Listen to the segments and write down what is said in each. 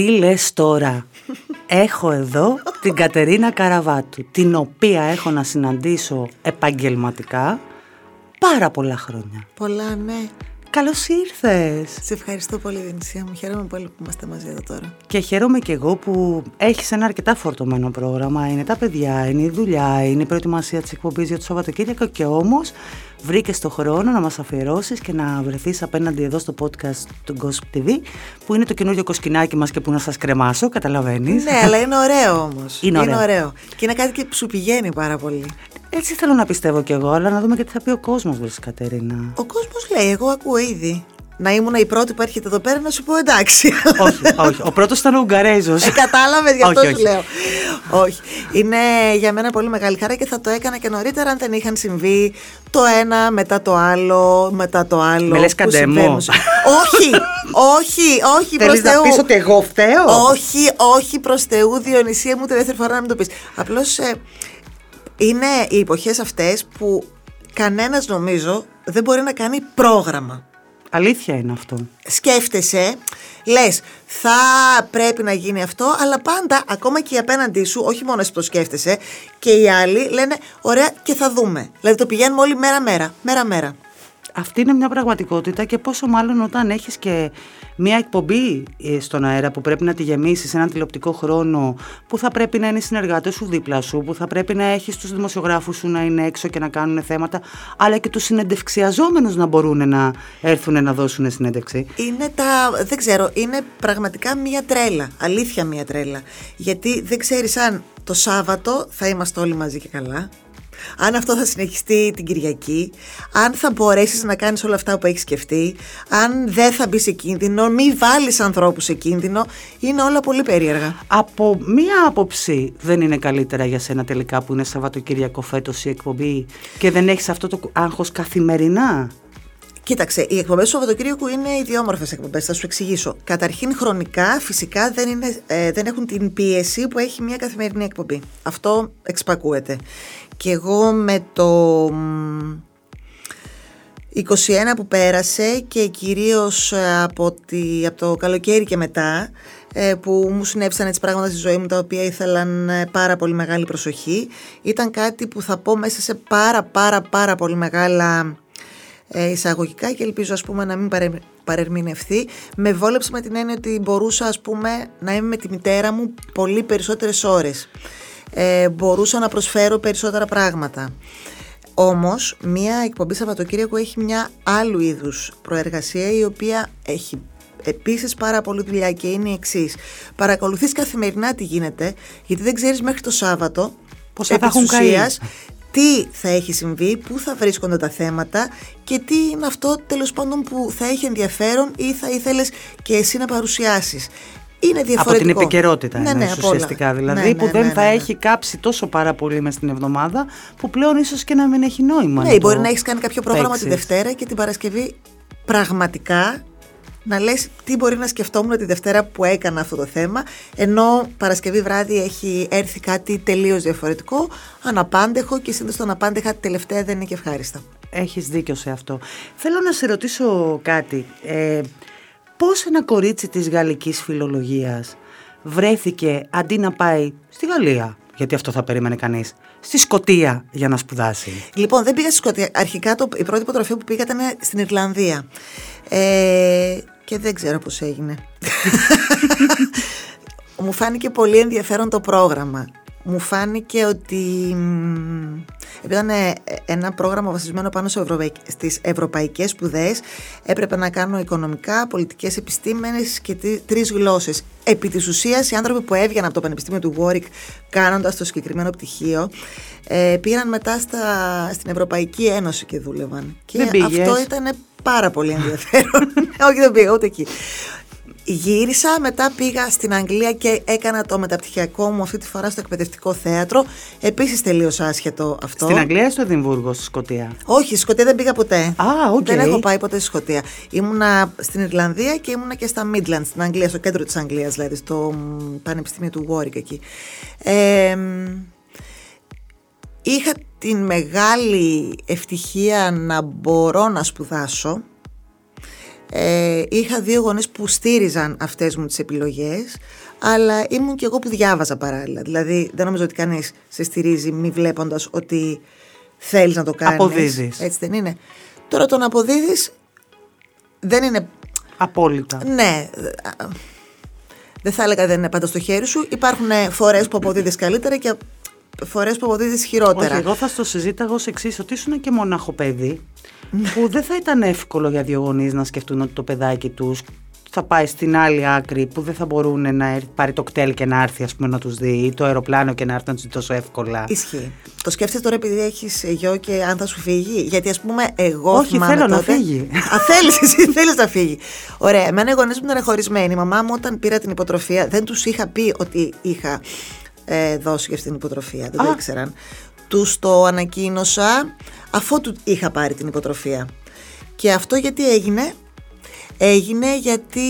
Τι λες τώρα; Έχω εδώ την Κατερίνα Καραβάτου, την οποία έχω να συναντήσω επαγγελματικά πάρα πολλά χρόνια. Πολλά, ναι. Καλώς ήρθες. Σε ευχαριστώ πολύ, Δενησία μου. Χαίρομαι πολύ που είμαστε μαζί εδώ τώρα. Και χαίρομαι και εγώ που έχεις ένα αρκετά φορτωμένο πρόγραμμα. Είναι τα παιδιά, είναι η δουλειά, είναι η προετοιμασία της εκπομπής για το Σαββατοκύριακο και όμως βρήκες το χρόνο να μας αφιερώσεις και να βρεθείς απέναντι εδώ στο podcast του Gossip TV, που είναι το καινούριο κοσκινάκι μας και που να σας κρεμάσω, καταλαβαίνεις. Ναι, αλλά είναι ωραίο όμως. Είναι ωραίο. ωραίο. Και είναι κάτι που σου πηγαίνει πάρα πολύ. Έτσι θέλω να πιστεύω κι εγώ, αλλά να δούμε και τι θα πει ο κόσμος, Βρε Κατερίνα. Ο κόσμος λέει, εγώ ακούω ήδη. Να ήμουν η πρώτη που έρχεται εδώ πέρα να σου πω εντάξει. όχι, όχι. Ο πρώτος ήταν ο Ουγγαρέζος. Ε, Κατάλαβες, γι' αυτό Όχι, σου όχι. λέω. όχι. Είναι για μένα πολύ μεγάλη χαρά και θα το έκανα και νωρίτερα αν δεν είχαν συμβεί το ένα μετά το άλλο, μετά το άλλο. Με λες που καντεμό. συμβαίνουν. όχι, όχι, όχι προς Θέλει να Θεού. πεις ότι εγώ φταίω; Όχι, όχι προς Θεού, Διονυσία μου, τη δεύτερη φορά να μην το πεις. Απλώς είναι οι εποχές αυτές που κανένας νομίζω δεν μπορεί να κάνει πρόγραμμα. Αλήθεια είναι αυτό. Σκέφτεσαι, λες θα πρέπει να γίνει αυτό, αλλά πάντα ακόμα και οι απέναντί σου, όχι μόνο εσύ που το σκέφτεσαι, και οι άλλοι λένε ωραία και θα δούμε. Δηλαδή το πηγαίνουμε όλοι μέρα-μέρα, μέρα-μέρα. Αυτή είναι μια πραγματικότητα και πόσο μάλλον όταν έχεις και μια εκπομπή ε, στον αέρα που πρέπει να τη γεμίσεις έναν τηλεοπτικό χρόνο που θα πρέπει να είναι οι συνεργάτες σου δίπλα σου, που θα πρέπει να έχεις τους δημοσιογράφους σου να είναι έξω και να κάνουν θέματα, αλλά και τους συνεντευξιαζόμενους να μπορούν να έρθουν να δώσουν συνέντευξη. Είναι τα, δεν ξέρω, είναι πραγματικά μια τρέλα, αλήθεια μια τρέλα. Γιατί δεν ξέρεις αν το Σάββατο θα είμαστε όλοι μαζί και καλά, αν αυτό θα συνεχιστεί την Κυριακή, αν θα μπορέσεις να κάνεις όλα αυτά που έχεις σκεφτεί, αν δεν θα μπεις σε κίνδυνο, μη βάλεις ανθρώπους σε κίνδυνο, είναι όλα πολύ περίεργα. Από μία άποψη δεν είναι καλύτερα για σένα τελικά που είναι Σαββατοκύριακο φέτος η εκπομπή και δεν έχεις αυτό το άγχος καθημερινά; Κοίταξε, οι εκπομπές του Σαββατοκύριακου είναι ιδιόμορφες εκπομπές. Θα σου εξηγήσω. Καταρχήν, χρονικά, φυσικά δεν, είναι, ε, δεν έχουν την πίεση που έχει μια καθημερινή εκπομπή. Αυτό εξπακούεται. Και εγώ με το μ, 21 που πέρασε και κυρίως ε, από, τη, από το καλοκαίρι και μετά ε, που μου συνέβησαν έτσι πράγματα στη ζωή μου τα οποία ήθελαν ε, πάρα πολύ μεγάλη προσοχή ήταν κάτι που θα πω μέσα σε πάρα πάρα πάρα πολύ μεγάλα ε, εισαγωγικά και ελπίζω ας πούμε να μην παρε, παρερμηνευθεί. Με βόλεψε με την έννοια ότι μπορούσα ας πούμε να είμαι με τη μητέρα μου πολύ περισσότερες ώρες ε, μπορούσα να προσφέρω περισσότερα πράγματα όμως μια εκπομπή Σαββατοκύριακο έχει μια άλλου είδους προεργασία η οποία έχει επίσης πάρα πολύ δουλειά και είναι η εξής. Παρακολουθείς καθημερινά τι γίνεται γιατί δεν ξέρεις μέχρι το Σάββατο Πόσα επί θα έχουν της καεί. ουσίας, τι θα έχει συμβεί, πού θα βρίσκονται τα θέματα και τι είναι αυτό τέλος πάντων που θα έχει ενδιαφέρον ή θα ήθελες και εσύ να παρουσιάσεις. Είναι διαφορετικό. Από την επικαιρότητα ναι, εννοείς ναι, απ' όλα. ουσιαστικά δηλαδή Ναι, που ναι, δεν ναι, θα ναι, ναι. έχει κάψει τόσο πάρα πολύ μες στην εβδομάδα που πλέον ίσως και να μην έχει νόημα. Ναι, να μπορεί το να έχεις κάνει κάποιο πρόγραμμα τη παίξεις. Δευτέρα και την Παρασκευή πραγματικά να λες τι μπορεί να σκεφτόμουν τη Δευτέρα που έκανα αυτό το θέμα ενώ Παρασκευή βράδυ έχει έρθει κάτι τελείως διαφορετικό αναπάντεχο και συνήθως το αναπάντεχα τελευταία δεν είναι και ευχάριστα. Έχεις δίκιο σε αυτό. Θέλω να σε ρωτήσω κάτι. Ε, πώς ένα κορίτσι της γαλλικής φιλολογίας βρέθηκε αντί να πάει στη Γαλλία, γιατί αυτό θα περίμενε κανείς, στη Σκοτία για να σπουδάσει; Λοιπόν, δεν πήγα στη Σκωτία. Αρχικά το, η πρώτη υποτροφία που πήγα ήταν στην Ιρλανδία. Ε, και δεν ξέρω πώς έγινε. Μου φάνηκε πολύ ενδιαφέρον το πρόγραμμα. Μου φάνηκε ότι μ, επειδή ήταν ε, ένα πρόγραμμα βασισμένο πάνω σε ευρωπαϊκ, στις ευρωπαϊκές σπουδές έπρεπε να κάνω οικονομικά, πολιτικές επιστήμες και τρει- τρεις γλώσσες. Επί της ουσίας οι άνθρωποι που έβγαιναν από το Πανεπιστήμιο του Warwick κάνοντας το συγκεκριμένο πτυχίο ε, πήγαν μετά στα, στην Ευρωπαϊκή Ένωση και δούλευαν. Και Δεν πήγες; αυτό ήταν πάρα πολύ ενδιαφέρον. Όχι δεν πήγα ούτε εκεί. Γύρισα, μετά πήγα στην Αγγλία και έκανα το μεταπτυχιακό μου αυτή τη φορά στο εκπαιδευτικό θέατρο. Επίσης τελείω άσχετο αυτό. Στην Αγγλία ή στο Εδιμβούργο, στη Σκωτία. Όχι, στη Σκωτία δεν πήγα ποτέ. Α, οκ. Δεν έχω πάει ποτέ στη Σκωτία. Ήμουνα στην Ιρλανδία και ήμουνα και στα Midlands, στην Αγγλία, στο κέντρο της Αγγλίας, δηλαδή, στο μ, Πανεπιστήμιο του Warwick εκεί. Ε, μ, είχα την μεγάλη ευτυχία να μπορώ να σπουδάσω Ε, είχα δύο γονείς που στήριζαν αυτές μου τις επιλογές αλλά ήμουν και εγώ που διάβαζα παράλληλα. Δηλαδή δεν νομίζω ότι κανείς σε στηρίζει μη βλέποντας ότι θέλεις να το κάνεις. Αποδίδεις. Έτσι δεν είναι. Τώρα το να αποδίδεις δεν είναι... Απόλυτα. Ναι. Δεν θα έλεγα δεν είναι πάντα στο χέρι σου. Υπάρχουν φορές που αποδίδεις καλύτερα και φορές που αποδίδεις χειρότερα. Όχι, εγώ θα στο συζήταγα ως εξής, ότι ήσουν και μονάχο παιδί, που δεν θα ήταν εύκολο για δύο γονείς να σκεφτούν ότι το παιδάκι τους θα πάει στην άλλη άκρη που δεν θα μπορούν να πάρει το κτέλ και να έρθει ας πούμε, να τους δει ή το αεροπλάνο και να έρθει να τους δει τόσο εύκολα. Ισχύει. Το σκέφτεσαι τώρα επειδή έχεις γιο και αν θα σου φύγει; Γιατί ας πούμε εγώ Όχι, θυμάμαι θέλω να τότε- φύγει. Α, θέλεις εσύ, θέλεις να φύγει. Ωραία, εμένα οι γονείς μου ήταν χωρισμένοι. Η μαμά μου όταν πήρα την υποτροφία δεν τους είχα πει ότι είχα ε, δώσει για αυτήν την υποτροφία. Δεν το Α. ήξεραν. Τους το ανακοίνωσα αφού του είχα πάρει την υποτροφία. Και αυτό γιατί έγινε, Έγινε γιατί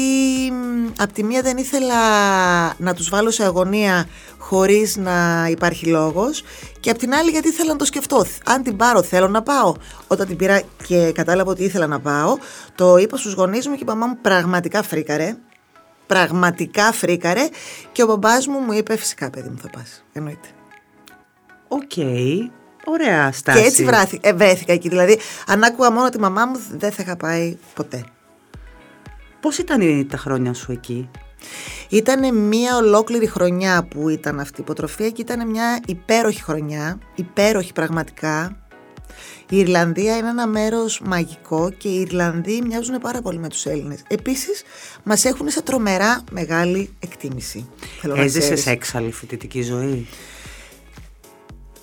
μ, απ' τη μία δεν ήθελα να τους βάλω σε αγωνία χωρίς να υπάρχει λόγος και απ' την άλλη γιατί ήθελα να το σκεφτώ. Αν την πάρω θέλω να πάω. Όταν την πήρα και κατάλαβα ότι ήθελα να πάω, το είπα στους γονείς μου και η μαμά μου πραγματικά φρίκαρε. Πραγματικά φρίκαρε και ο μπαμπάς μου μου είπε φυσικά παιδί μου θα πας. Εννοείται. Οκ. Ωραία στάση. Και έτσι βράθη, ε, βρέθηκα εκεί. Δηλαδή αν άκουγα μόνο τη μαμά μου δεν θα είχα πάει ποτέ. Πώς ήταν η- τα χρόνια σου εκεί; Ήταν μια ολόκληρη χρονιά που ήταν αυτή η υποτροφία και ήταν μια υπέροχη χρονιά, υπέροχη πραγματικά. Η Ιρλανδία είναι ένα μέρος μαγικό και οι Ιρλανδοί μοιάζουν πάρα πολύ με τους Έλληνες. Επίσης, μας έχουν σε τρομερά μεγάλη εκτίμηση. Θέλω να Έζησες ξέρεις. έξαλλη φοιτητική ζωή;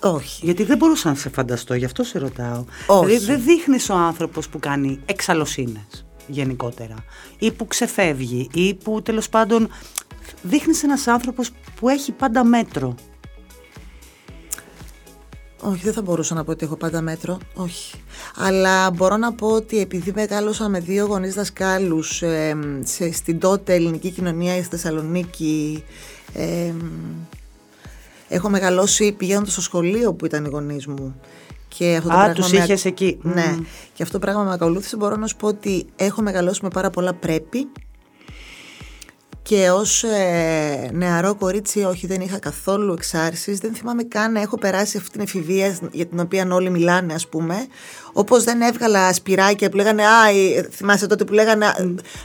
Όχι. Γιατί δεν μπορούσα να σε φανταστώ, γι' αυτό σε ρωτάω. Όχι. Δηλαδή δεν δείχνεις ο άνθρωπος που κάνει εξαλλοσύνες γενικότερα ή που ξεφεύγει ή που τέλος πάντων δείχνεις ένας άνθρωπος που έχει πάντα μέτρο. Όχι, δεν θα μπορούσα να πω ότι έχω πάντα μέτρο. Όχι. Αλλά μπορώ να πω ότι επειδή μεγάλωσα με δύο γονείς δασκάλους ε, σε, στην τότε ελληνική κοινωνία στη Θεσσαλονίκη, ε, έχω μεγαλώσει πηγαίνοντας στο σχολείο που ήταν οι γονείς μου. Και αυτό το Α, πράγμα τους με- είχες εκεί. Ναι. Μμμ. Και αυτό το πράγμα με ακολούθησε. Μπορώ να σου πω ότι έχω μεγαλώσει με πάρα πολλά πρέπει. Και ως ε, νεαρό κορίτσι, όχι, δεν είχα καθόλου εξάρσεις. Δεν θυμάμαι καν να έχω περάσει αυτή την εφηβεία για την οποία όλοι μιλάνε, ας πούμε. Όπως δεν έβγαλα σπυράκια που λέγανε Α, ε, θυμάσαι τότε που λέγανε «Α,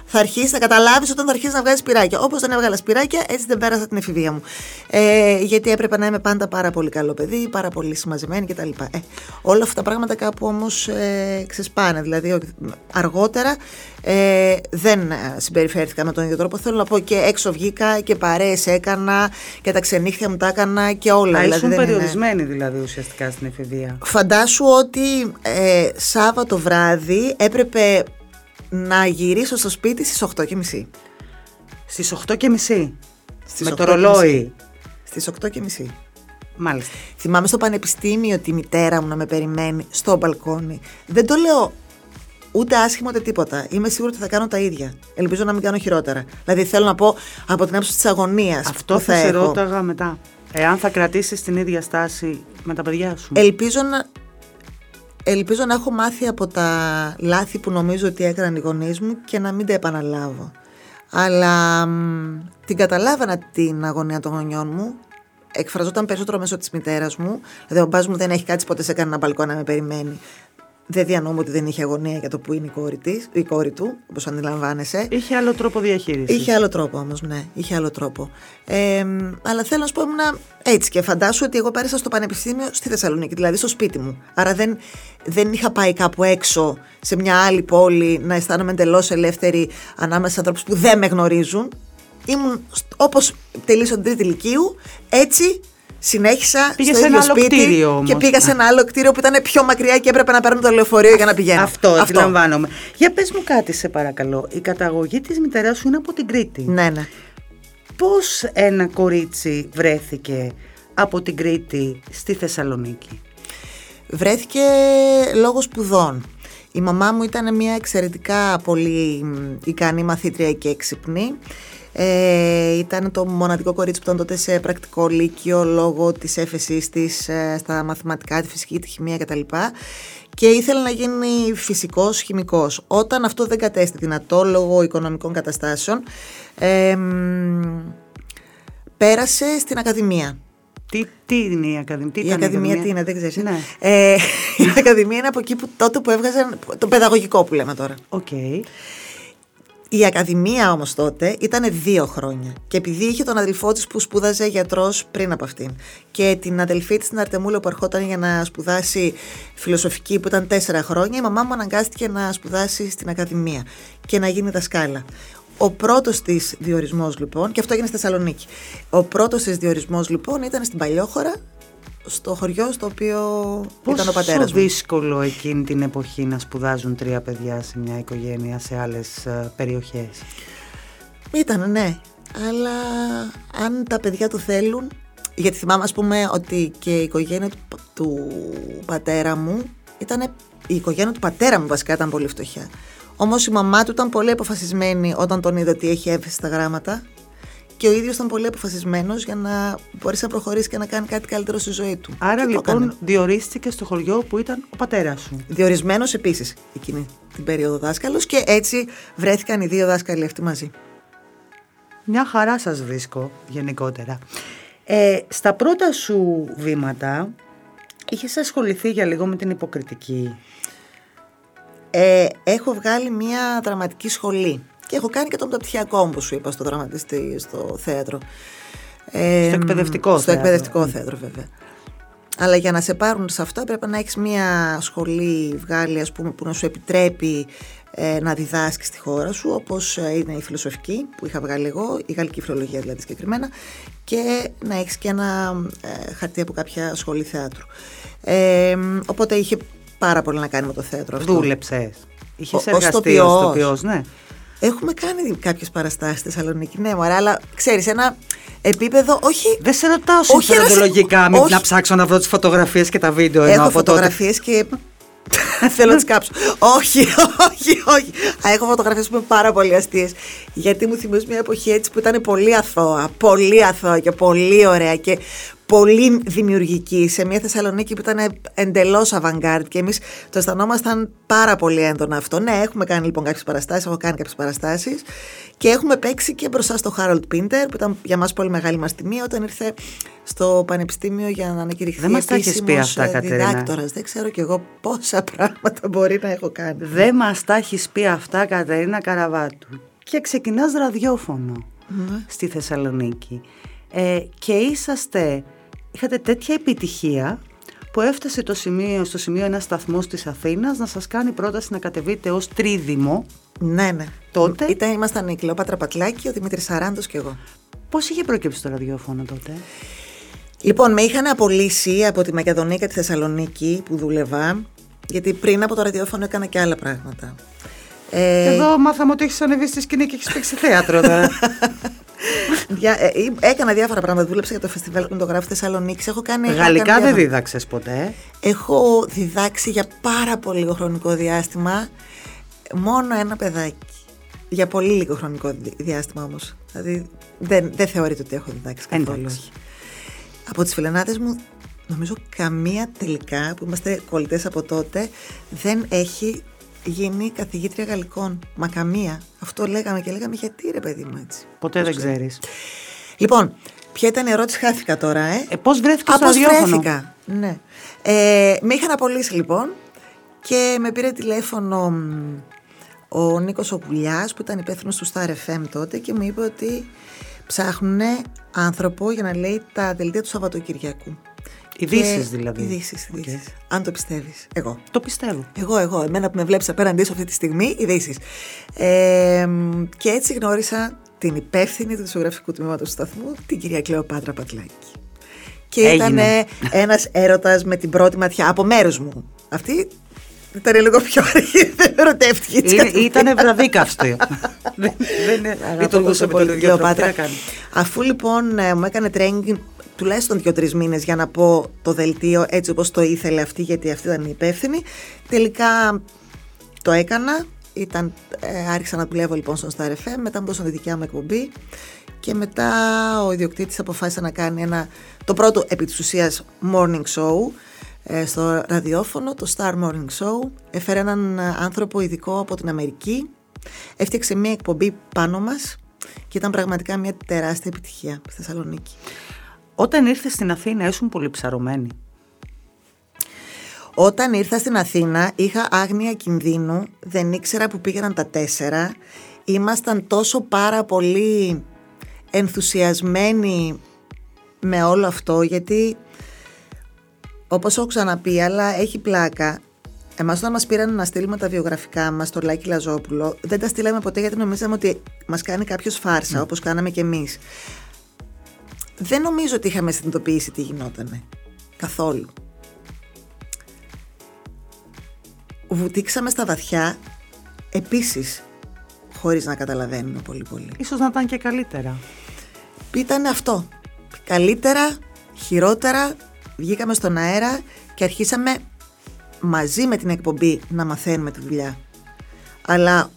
Θα αρχίσεις, θα καταλάβεις όταν θα αρχίσεις να βγάζεις σπυράκια. Όπως δεν έβγαλα σπυράκια, έτσι δεν πέρασα την εφηβεία μου. Ε, γιατί έπρεπε να είμαι πάντα πάρα πολύ καλό παιδί, πάρα πολύ συμμαζεμένη κτλ. Ε, όλα αυτά τα πράγματα κάπου όμως ε, ξεσπάνε. Δηλαδή, ο- αργότερα ε, δεν ε, συμπεριφέρθηκα με τον ίδιο τρόπο. Θέλω να πω και έξω βγήκα και παρέες έκανα και τα ξενύχια μου τα έκανα και όλα. Α, δηλαδή, ήσουν δεν είναι- περιορισμένη δηλαδή ουσιαστικά στην εφηβεία. Φαντάσου ότι ε, Σάββατο βράδυ έπρεπε να γυρίσω στο σπίτι στις 8.30. Στις 8 και μισή. Στις με το 8.30. ρολόι. Στις 8.30. Μάλιστα. Θυμάμαι στο πανεπιστήμιο τη μητέρα μου να με περιμένει στο μπαλκόνι. Δεν το λέω ούτε άσχημα ούτε τίποτα. Είμαι σίγουρη ότι θα κάνω τα ίδια. Ελπίζω να μην κάνω χειρότερα. Δηλαδή θέλω να πω από την άποψη της αγωνίας. Αυτό θα, σε ρώταγα μετά. Εάν θα κρατήσεις την ίδια στάση με τα παιδιά σου; Ελπίζω να, ελπίζω να έχω μάθει από τα λάθη που νομίζω ότι έκαναν οι γονείς μου και να μην τα επαναλάβω. Αλλά μ, την καταλάβανα την αγωνία των γονιών μου. Εκφραζόταν περισσότερο μέσω της μητέρας μου. Δηλαδή ο μπάς μου δεν έχει κάτσει ποτέ σε κανένα μπαλκό να με περιμένει. Δεν διανοούμε ότι δεν είχε αγωνία για το που είναι η κόρη, της, η κόρη του, όπως αντιλαμβάνεσαι. Είχε άλλο τρόπο διαχείρισης. Είχε άλλο τρόπο όμως, ναι. Είχε άλλο τρόπο. Ε, αλλά θέλω να σου πω, ήμουνα έτσι και φαντάσου ότι εγώ πέρασα στο πανεπιστήμιο στη Θεσσαλονίκη, δηλαδή στο σπίτι μου. Άρα δεν, δεν είχα πάει κάπου έξω σε μια άλλη πόλη να αισθάνομαι εντελώς ελεύθερη ανάμεσα σε ανθρώπους που δεν με γνωρίζουν. Ήμουν όπως τελείωσα την τρίτη ηλικίου, έτσι συνέχισα Πήγες στο σε ίδιο ένα άλλο σπίτι κτίριο όμως. και πήγα σε ένα άλλο κτίριο που ήταν πιο μακριά και έπρεπε να παίρνω το λεωφορείο για να πηγαίνω. Αυτό, αντιλαμβάνομαι. Για πες μου κάτι σε παρακαλώ. Η καταγωγή της μητεράς σου είναι από την Κρήτη. Ναι, ναι. Πώς ένα κορίτσι βρέθηκε από την Κρήτη στη Θεσσαλονίκη; βρέθηκε λόγω σπουδών. Η μαμά μου ήταν μια εξαιρετικά πολύ μ, ικανή μαθήτρια και έξυπνη. Ε, ήταν το μοναδικό κορίτσι που ήταν τότε σε πρακτικό λύκειο λόγω της έφεσής της ε, στα μαθηματικά, τη φυσική, τη χημεία κτλ. και ήθελε να γίνει φυσικός χημικός. Όταν αυτό δεν κατέστη δυνατό λόγω οικονομικών καταστάσεων, ε, πέρασε στην Ακαδημία. Τι, τι είναι η Ακαδημία, τι η ήταν Ακαδημία τι είναι, δεν ξέρεις. Ναι. Ε, η Ακαδημία είναι από εκεί που τότε που έβγαζαν το παιδαγωγικό που λέμε τώρα. Οκ. Η Ακαδημία όμως τότε ήταν δύο χρόνια και επειδή είχε τον αδελφό της που σπούδαζε γιατρός πριν από αυτήν και την αδελφή της την Αρτεμούλα που ερχόταν για να σπουδάσει φιλοσοφική που ήταν τέσσερα χρόνια η μαμά μου αναγκάστηκε να σπουδάσει στην Ακαδημία και να γίνει δασκάλα. Ο πρώτος της διορισμός λοιπόν, και αυτό έγινε στη Θεσσαλονίκη. Ο πρώτος της διορισμός λοιπόν ήταν στην Παλιόχώρα, στο χωριό στο οποίο ήταν ο πατέρας μου. Πόσο δύσκολο εκείνη την εποχή να σπουδάζουν τρία παιδιά σε μια οικογένεια σε άλλες περιοχές; Ήταν, ναι. Αλλά αν τα παιδιά του θέλουν. Γιατί θυμάμαι, ας πούμε, ότι και η οικογένεια του, του πατέρα μου ήταν. Η οικογένεια του πατέρα μου βασικά ήταν πολύ φτωχιά. Όμως η μαμά του ήταν πολύ αποφασισμένη όταν τον είδε ότι έχει έφεση στα γράμματα και ο ίδιος ήταν πολύ αποφασισμένος για να μπορέσει να προχωρήσει και να κάνει κάτι καλύτερο στη ζωή του. Άρα Και το λοιπόν έκανε. διορίστηκε στο χωριό που ήταν ο πατέρας σου. Διορισμένος επίσης εκείνη την περίοδο δάσκαλος και έτσι βρέθηκαν οι δύο δάσκαλοι αυτοί μαζί. Μια χαρά σας βρίσκω γενικότερα. Ε, στα πρώτα σου βήματα είχες ασχοληθεί για λίγο με την υποκριτική. Ε, έχω βγάλει μια δραματική σχολή και έχω κάνει και το μεταπτυχιακό μου που σου είπα στο δραματιστή, στο θέατρο. Ε, Στο εκπαιδευτικό στο θέατρο. εκπαιδευτικό θέατρο βέβαια. Αλλά για να σε πάρουν σε αυτό πρέπει να έχεις μια σχολή βγάλει ας πούμε, που να σου επιτρέπει ε, να διδάσκεις στη χώρα σου όπως ε, είναι η φιλοσοφική που είχα βγάλει εγώ, η γαλλική φιλολογία δηλαδή συγκεκριμένα και να έχεις και ένα ε, χαρτί από κάποια σχολή θεάτρου. Ε, οπότε είχε πάρα πολύ να κάνει με το θέατρο αυτό. Δούλεψες. Είχες Ο- ως εργαστεί τοπιός. ως τοπιός, ναι. Έχουμε κάνει κάποιες παραστάσεις στη Θεσσαλονίκη, ναι, μωρέ, αλλά ξέρεις, ένα επίπεδο, όχι... Δεν σε ρωτάω Όχι, ένα συμφεροντολογικά, σε- μην όχι. να ψάξω να βρω τις φωτογραφίες και τα βίντεο ενώ Έχω από τότε. φωτογραφίες και θέλω να τις κάψω. όχι, όχι, όχι. Α, Έχω φωτογραφίες που είναι πάρα πολύ αστείες. Γιατί μου θυμίζει μια εποχή έτσι που ήταν πολύ αθώα, πολύ αθώα και πολύ ωραία και πολύ δημιουργική σε μια Θεσσαλονίκη που ήταν εντελώς avant-garde και εμείς το αισθανόμασταν πάρα πολύ έντονα αυτό. Ναι, έχουμε κάνει λοιπόν κάποιες παραστάσεις, έχω κάνει κάποιες παραστάσεις και έχουμε παίξει και μπροστά στο Harold Pinter που ήταν για μας πολύ μεγάλη μας τιμή όταν ήρθε στο Πανεπιστήμιο για να ανακηρυχθεί Δεν μας τα έχεις πει επίσημος, αυτά, ε, Κατερίνα. διδάκτορας. Δεν ξέρω κι εγώ πόσα πράγματα μπορεί να έχω κάνει. Δεν μας τα έχεις πει αυτά Κατερίνα Καραβάτου. Και ξεκινάς ραδιόφωνο Ναι. στη Θεσσαλονίκη. Ε, και είσαστε, είχατε τέτοια επιτυχία που έφτασε το σημείο, στο σημείο ένας σταθμός της Αθήνας να σας κάνει πρόταση να κατεβείτε ως τρίδημο. Ναι, ναι. Τότε; Ήταν, ήμασταν η Κλεοπάτρα Πατλάκη, ο Δημήτρης Σαράντος και εγώ. Πώς είχε προκύψει το ραδιόφωνο τότε; Λοιπόν, με είχαν απολύσει από τη Μακεδονία και τη Θεσσαλονίκη που δούλευα, γιατί πριν από το ραδιόφωνο έκανα και άλλα πράγματα. Ε, Εδώ μάθαμε ότι έχεις ανεβεί στη σκηνή και έχεις παίξει θέατρο τώρα. δια- ε, ε, έκανα διάφορα πράγματα. Δούλεψα για το Φεστιβάλ Κινηματογράφου Θεσσαλονίκη. Έχω κάνει. έχω Γαλλικά κάνει δεν διάφορα. δίδαξες ποτέ; Έχω διδάξει για πάρα πολύ λίγο χρονικό διάστημα μόνο ένα παιδάκι. Για πολύ λίγο χρονικό δι- διάστημα όμως. Δηλαδή δεν, δεν θεωρείται ότι έχω διδάξει καθόλου. Εντάξει. όχι. Από τις φιλενάδες μου νομίζω καμία τελικά που είμαστε κολλητές από τότε δεν έχει γίνει καθηγήτρια γαλλικών. Μα καμία. Αυτό λέγαμε και λέγαμε γιατί ρε παιδί μου έτσι. Ποτέ δεν ξέρεις. Λοιπόν, ποια ήταν η ερώτηση, χάθηκα τώρα, ε. Ε, πώς βρέθηκες στο Α, πώς ραδιόφωνο; βρέθηκα. Ναι. Ε, με είχαν απολύσει λοιπόν και με πήρε τηλέφωνο μ, ο Νίκος Οπουλιάς που ήταν υπεύθυνος του Star FM τότε και μου είπε ότι ψάχνουν άνθρωπο για να λέει τα δελτία του Σαββατοκυριακού. Ειδήσεις Και- δηλαδή. Ειδήσεις, Οκ. ειδήσεις. Αν το πιστεύεις. Εγώ. Το πιστεύω. Εγώ, εγώ, εμένα που με βλέπεις απέναντί σου αυτή τη στιγμή, ειδήσεις. Ε, μ, και έτσι γνώρισα την υπεύθυνη του δισογραφικού τμήματος του σταθμού, την κυρία Κλεοπάτρα Πατλάκη. Και ήταν Έγινε. ένας έρωτας με την πρώτη ματιά από μέρους μου. Αυτή ήταν λίγο πιο αργή, δεν ερωτεύτηκε. έτσι Είναι, κατευθείαν. ήτανε βραδίκαυστο. δεν δεν Αγαπώ λειτουργούσε τόσο με τον ίδιο τρόπο. Τι Κλεοπάτρα. να κάνει. Αφού λοιπόν ε, μου έκανε training τουλάχιστον δύο-τρεις μήνες για να πω το δελτίο έτσι όπως το ήθελε αυτή, γιατί αυτή ήταν η υπεύθυνη. Τελικά το έκανα. Ήταν, ε, άρχισα να δουλεύω λοιπόν στον Star FM, μετά μου δώσαν τη δικιά μου εκπομπή και μετά ο ιδιοκτήτης αποφάσισε να κάνει ένα, το πρώτο επί της ουσίας morning show ε, στο ραδιόφωνο, το Star Morning Show. Έφερε έναν άνθρωπο ειδικό από την Αμερική. Έφτιαξε μια εκπομπή πάνω μας και ήταν πραγματικά μια τεράστια επιτυχία στη Θεσσαλονίκη. Όταν ήρθε στην Αθήνα ήσουν πολύ ψαρωμένη. Όταν ήρθα στην Αθήνα είχα άγνοια κινδύνου, δεν ήξερα που πήγαιναν τα τέσσερα. Ήμασταν τόσο πάρα πολύ ενθουσιασμένοι με όλο αυτό γιατί όπως έχω ξαναπεί αλλά έχει πλάκα Εμάς όταν μας πήραν να στείλουμε τα βιογραφικά μας στο Λάκη Λαζόπουλο δεν τα στείλαμε ποτέ γιατί νομίζαμε ότι μας κάνει κάποιος φάρσα mm. όπως κάναμε και εμείς. Δεν νομίζω ότι είχαμε συνειδητοποιήσει τι γινότανε. Καθόλου. βουτήξαμε στα βαθιά επίσης χωρίς να καταλαβαίνουμε πολύ πολύ. Ίσως να ήταν και καλύτερα. Ήταν αυτό. Καλύτερα, χειρότερα, βγήκαμε στον αέρα και αρχίσαμε μαζί με την εκπομπή να μαθαίνουμε τη δουλειά. Αλλά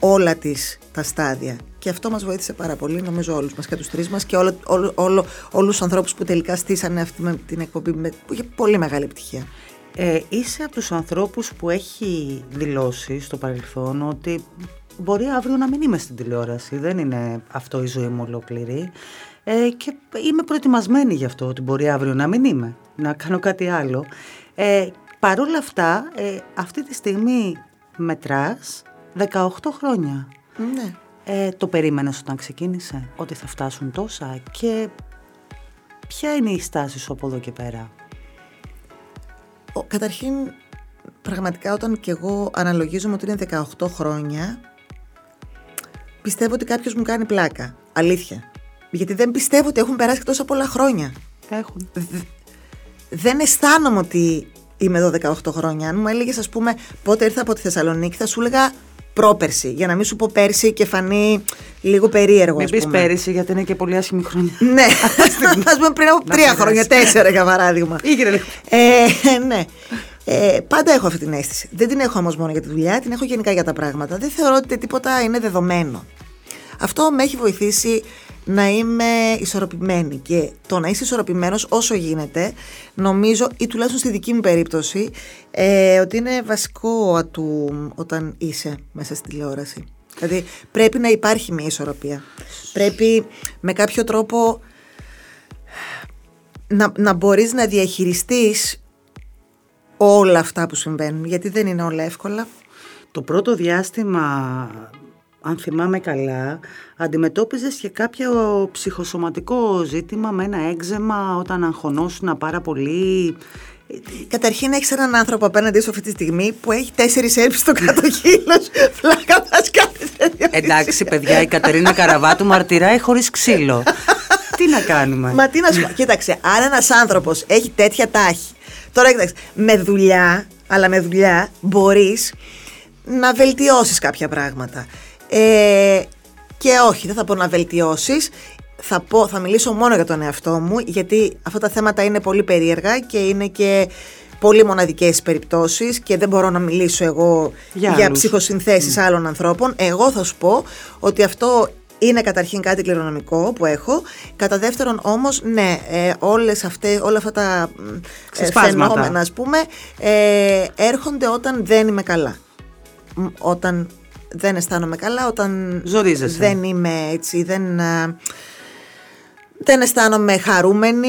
όλα τις τα στάδια. Και αυτό μας βοήθησε πάρα πολύ, νομίζω όλους μας και τους τρεις μας και όλο, όλο, όλο, όλους τους ανθρώπους που τελικά στήσανε αυτή με την εκπομπή που είχε πολύ μεγάλη επιτυχία. Ε, είσαι από τους ανθρώπους που έχει δηλώσει στο παρελθόν ότι μπορεί αύριο να μην είμαι στην τηλεόραση, δεν είναι αυτό η ζωή μου ολόκληρη ε, και είμαι προετοιμασμένη γι' αυτό ότι μπορεί αύριο να μην είμαι, να κάνω κάτι άλλο. Ε, Παρ' όλα αυτά, ε, αυτή τη στιγμή μετράς 18 χρόνια. Ναι. Ε, το περίμενες όταν ξεκίνησε, ότι θα φτάσουν τόσα και ποια είναι η στάση σου από εδώ και πέρα; Καταρχήν, πραγματικά όταν και εγώ αναλογίζομαι ότι είναι 18 χρόνια, πιστεύω ότι κάποιος μου κάνει πλάκα. Αλήθεια. Γιατί δεν πιστεύω ότι έχουν περάσει τόσα πολλά χρόνια. Έχουν. δεν αισθάνομαι ότι είμαι εδώ 18 χρόνια. Αν μου έλεγες, ας πούμε, πότε ήρθα από τη Θεσσαλονίκη, θα σου έλεγα πρόπερση. Για να μην σου πω πέρσι και φανεί λίγο περίεργο. Μην πεις πέρυσι, γιατί είναι και πολύ άσχημη χρονιά. ναι, ας πούμε πριν από τρία χρόνια, τέσσερα για παράδειγμα. Ήγηρε λίγο. Ε, ναι. Ε, πάντα έχω αυτή την αίσθηση. Δεν την έχω όμως μόνο για τη δουλειά, την έχω γενικά για τα πράγματα. Δεν θεωρώ ότι τίποτα είναι δεδομένο. Αυτό με έχει βοηθήσει να είμαι ισορροπημένη και το να είσαι ισορροπημένος όσο γίνεται νομίζω ή τουλάχιστον στη δική μου περίπτωση ε, ότι είναι βασικό ατού όταν είσαι μέσα στη τηλεόραση. Δηλαδή πρέπει να υπάρχει μια ισορροπία. Πρέπει με κάποιο τρόπο να, να μπορείς να διαχειριστείς όλα αυτά που συμβαίνουν γιατί δεν είναι όλα εύκολα. Το πρώτο διάστημα αν θυμάμαι καλά, αντιμετώπιζες και κάποιο ψυχοσωματικό ζήτημα με ένα έξεμα όταν αγχωνόσουν πάρα πολύ; Καταρχήν έχεις έναν άνθρωπο απέναντί σου αυτή τη στιγμή που έχει τέσσερις έλπι στο κάτω χείλο. Φλάκα Εντάξει, παιδιά, η Κατερίνα Καραβάτου μαρτυράει χωρίς ξύλο. τι να κάνουμε; Μα τι να σου Κοίταξε, αν ένας άνθρωπος έχει τέτοια τάχη. Τώρα κοίταξε, με δουλειά, αλλά με δουλειά μπορείς να βελτιώσεις κάποια πράγματα. Ε, και όχι, δεν θα πω να βελτιώσεις, θα, πω, θα μιλήσω μόνο για τον εαυτό μου, γιατί αυτά τα θέματα είναι πολύ περίεργα και είναι και πολύ μοναδικές περιπτώσεις και δεν μπορώ να μιλήσω εγώ για, για ψυχοσυνθέσεις άλλων ανθρώπων. Εγώ θα σου πω ότι αυτό είναι καταρχήν κάτι κληρονομικό που έχω. Κατά δεύτερον όμως, ναι, ε, όλες αυτές, όλα αυτά τα ε, φαινόμενα, ας πούμε, ε, έρχονται όταν δεν είμαι καλά. Όταν δεν αισθάνομαι καλά, όταν Ζορίζεσαι. δεν είμαι έτσι, δεν, ε, δεν αισθάνομαι χαρούμενη,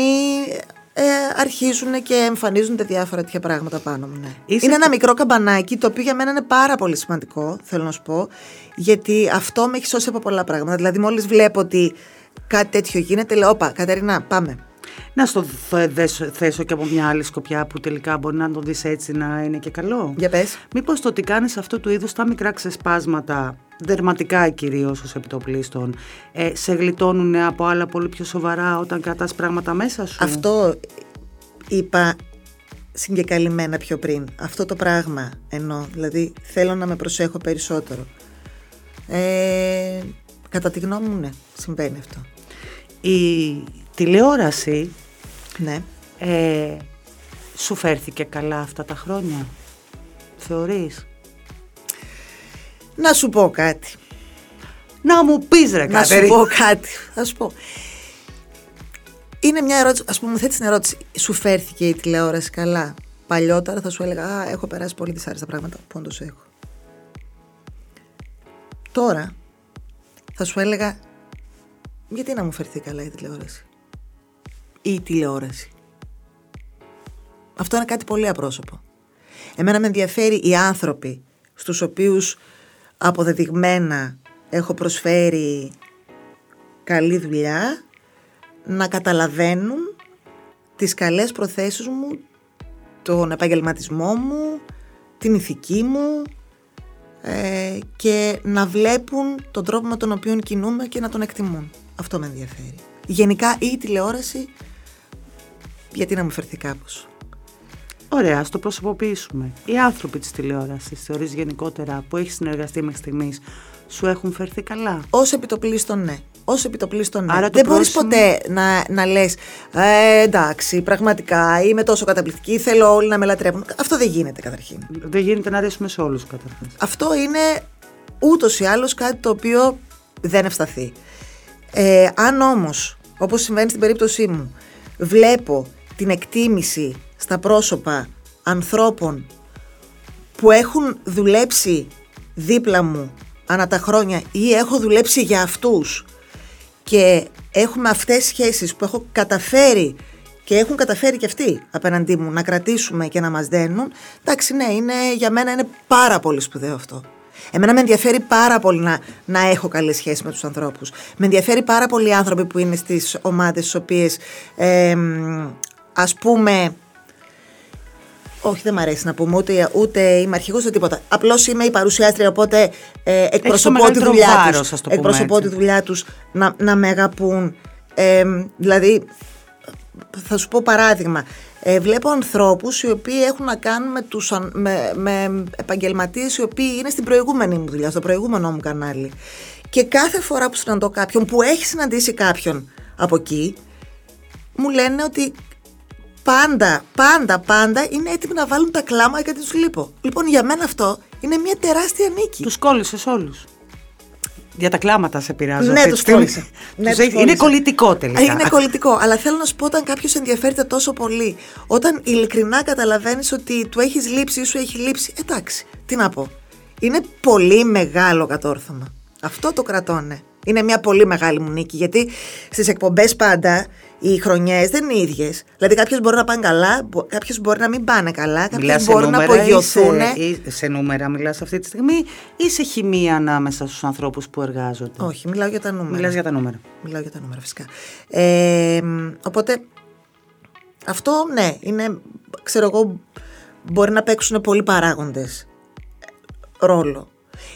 ε, αρχίζουν και εμφανίζονται διάφορα τέτοια πράγματα πάνω μου. Ναι. Είναι ένα μικρό καμπανάκι το οποίο για μένα είναι πάρα πολύ σημαντικό, θέλω να σου πω, γιατί αυτό με έχει σώσει από πολλά πράγματα. Δηλαδή, μόλις βλέπω ότι κάτι τέτοιο γίνεται, λέω: Όπα, Κατερίνα, πάμε. Να στο θέσω και από μια άλλη σκοπιά που τελικά μπορεί να το δεις έτσι να είναι και καλό. Για πες. Μήπως το ότι κάνεις αυτό του είδους τα μικρά ξεσπάσματα, δερματικά κυρίως ως επιτοπλίστων, ε, σε γλιτώνουν από άλλα πολύ πιο σοβαρά όταν κρατάς πράγματα μέσα σου; Αυτό είπα συγκεκαλυμμένα πιο πριν. Αυτό το πράγμα εννοώ. Δηλαδή θέλω να με προσέχω περισσότερο. Ε, κατά τη γνώμη μου ναι, συμβαίνει αυτό. Η τηλεόραση ναι. ε, σου φέρθηκε καλά αυτά τα χρόνια, θεωρείς; Να σου πω κάτι. Να μου πεις ρε Να σου πω κάτι. Θα σου πω. Είναι μια ερώτηση, ας πούμε μου θέτεις την ερώτηση, σου φέρθηκε η τηλεόραση καλά; παλιότερα θα σου έλεγα Α, έχω περάσει πολύ δυσάρεστα πράγματα που όντως έχω. Τώρα θα σου έλεγα γιατί να μου φερθεί καλά η τηλεόραση; Ή η τηλεόραση. Αυτό είναι κάτι πολύ απρόσωπο. Εμένα με ενδιαφέρει οι άνθρωποι στους οποίους αποδεδειγμένα έχω προσφέρει καλή δουλειά να καταλαβαίνουν τις καλές προθέσεις μου, τον επαγγελματισμό μου, την ηθική μου ε, και να βλέπουν τον τρόπο με τον οποίο κινούμε και να τον εκτιμούν. Αυτό με ενδιαφέρει. Γενικά η τηλεόραση, γιατί να μου φερθεί κάπως; Ωραία, ας το προσωποποιήσουμε. Οι άνθρωποι της τηλεόρασης, θεωρείς γενικότερα, που έχεις συνεργαστεί μέχρι στιγμής, σου έχουν φερθεί καλά; Ω επιτοπλίστων, ναι. Ω επιτοπλίστων, ναι. Άρα Δεν μπορείς ποτέ να, να λες ε, εντάξει, πραγματικά είμαι τόσο καταπληκτική, θέλω όλοι να με λατρεύουν. Αυτό δεν γίνεται καταρχήν. Δεν γίνεται να αρέσουμε σε όλους καταρχήν. Αυτό είναι ούτως ή άλλως κάτι το οποίο δεν ευσταθεί. Ε, αν όμως, όπως συμβαίνει στην περίπτωσή μου, βλέπω την εκτίμηση στα πρόσωπα ανθρώπων που έχουν δουλέψει δίπλα μου ανά τα χρόνια ή έχω δουλέψει για αυτούς και έχουμε αυτές τις σχέσεις που έχω καταφέρει και έχουν καταφέρει και αυτοί απέναντί μου να κρατήσουμε και να μας δένουν εντάξει ναι είναι, για μένα είναι πάρα πολύ σπουδαίο αυτό Εμένα με ενδιαφέρει πάρα πολύ να, να έχω καλές σχέσεις με τους ανθρώπους. Με ενδιαφέρει πάρα πολύ οι άνθρωποι που είναι στις ομάδες στις οποίες ε, ας πούμε όχι, δεν μ' αρέσει να πούμε ούτε, ούτε είμαι αρχηγός ούτε τίποτα. Απλώς είμαι η παρουσιάστρια, οπότε ε, εκπροσωπώ τη δουλειά τους. Εκπροσωπώ τη δουλειά τους να, να με αγαπούν. Ε, δηλαδή, θα σου πω παράδειγμα. Ε, βλέπω ανθρώπους οι οποίοι έχουν να κάνουν με, τους, με, με επαγγελματίες οι οποίοι είναι στην προηγούμενη μου δουλειά, στο προηγούμενο μου κανάλι. Και κάθε φορά που συναντώ κάποιον που έχει συναντήσει κάποιον από εκεί, μου λένε ότι πάντα, πάντα, πάντα είναι έτοιμοι να βάλουν τα κλάμα γιατί τους λείπω. Λοιπόν, για μένα αυτό είναι μια τεράστια νίκη. Τους κόλλησες όλους. Για τα κλάματα σε πειράζω. Ναι, τους κόλλησε. ναι, είναι κολλητικό τελικά. Είναι κολλητικό. Αλλά θέλω να σου πω όταν κάποιος ενδιαφέρεται τόσο πολύ, όταν ειλικρινά καταλαβαίνεις ότι του έχεις λείψει ή σου έχει λείψει. Εντάξει, τι να πω. Είναι πολύ μεγάλο κατόρθωμα. Αυτό το κρατώνε. Είναι μια πολύ μεγάλη μου νίκη γιατί στις εκπομπές πάντα οι χρονιές δεν είναι ίδιες. Δηλαδή, κάποιε μπορεί να πάνε καλά, κάποιε μπορεί να μην πάνε καλά, κάποιε μπορεί να απογειωθούν. Σε, σε νούμερα μιλάς αυτή τη στιγμή ή σε χημεία ανάμεσα στους ανθρώπους που εργάζονται; Όχι, μιλάω για τα νούμερα. Μιλάς για τα νούμερα. Μιλάω για τα νούμερα, φυσικά. Ε, οπότε, αυτό ναι, είναι, ξέρω εγώ, μπορεί να παίξουν πολλοί παράγοντες ρόλο.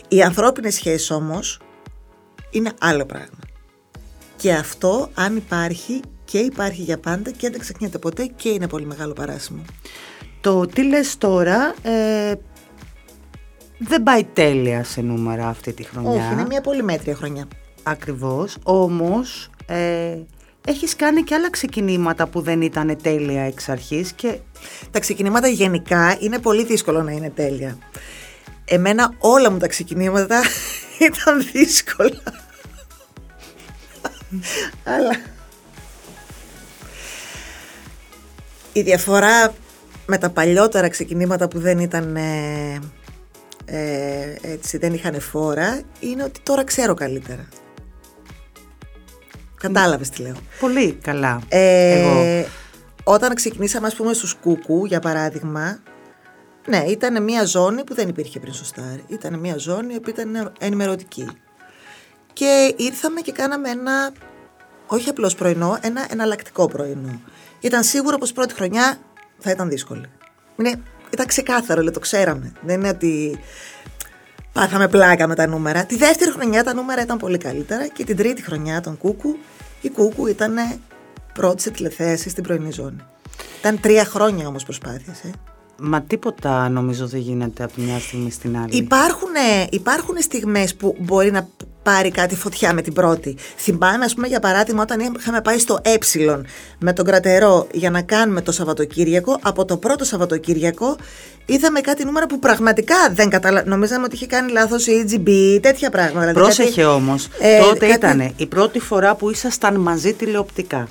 Οι ανθρώπινες σχέσεις όμως είναι άλλο πράγμα. Και αυτό, αν υπάρχει, και υπάρχει για πάντα και δεν ξεχνιέται ποτέ και είναι πολύ μεγάλο παράσημο. Το τι λες τώρα ε, δεν πάει τέλεια σε νούμερα αυτή τη χρονιά. Όχι, είναι μια πολύ μέτρια χρονιά. Ακριβώς, όμως ε, έχεις κάνει και άλλα ξεκινήματα που δεν ήταν τέλεια εξ αρχής και... Τα ξεκινήματα γενικά είναι πολύ δύσκολο να είναι τέλεια. Εμένα όλα μου τα ξεκινήματα ήταν δύσκολα. Αλλά η διαφορά με τα παλιότερα ξεκινήματα που δεν ήταν ε, ε, έτσι, δεν είχαν φόρα είναι ότι τώρα ξέρω καλύτερα. Κατάλαβες τι λέω. Πολύ καλά. Ε, Εγώ. Όταν ξεκινήσαμε ας πούμε στους Κούκου για παράδειγμα ναι, ήταν μια ζώνη που δεν υπήρχε πριν στο Στάρ. Ήταν μια ζώνη που ήταν ενημερωτική. Και ήρθαμε και κάναμε ένα, όχι απλώς πρωινό, ένα εναλλακτικό πρωινό. Ήταν σίγουρο πως πρώτη χρονιά θα ήταν δύσκολη. Είναι, ήταν ξεκάθαρο, λέει, το ξέραμε. Δεν είναι ότι πάθαμε πλάκα με τα νούμερα. Τη δεύτερη χρονιά τα νούμερα ήταν πολύ καλύτερα και την τρίτη χρονιά τον Κούκου, η Κούκου ήταν πρώτη σε τηλεθέαση στην πρωινή ζώνη. Ήταν τρία χρόνια όμως προσπάθειες. Ε. Μα τίποτα νομίζω δεν γίνεται από τη μια στιγμή στην άλλη. Υπάρχουν, υπάρχουν στιγμές που μπορεί να πάρει κάτι φωτιά με την πρώτη. Θυμάμαι, ας πούμε, για παράδειγμα, όταν είχαμε πάει στο Ε με τον κρατερό για να κάνουμε το Σαββατοκύριακο, από το πρώτο Σαββατοκύριακο είδαμε κάτι νούμερα που πραγματικά δεν καταλαβαίνω. Νομίζαμε ότι είχε κάνει λάθος η EGB, τέτοια πράγματα. Δηλαδή Πρόσεχε κάτι... όμως. Ε, τότε κάτι... ήταν η πρώτη φορά που ήσασταν μαζί τηλεοπτικά.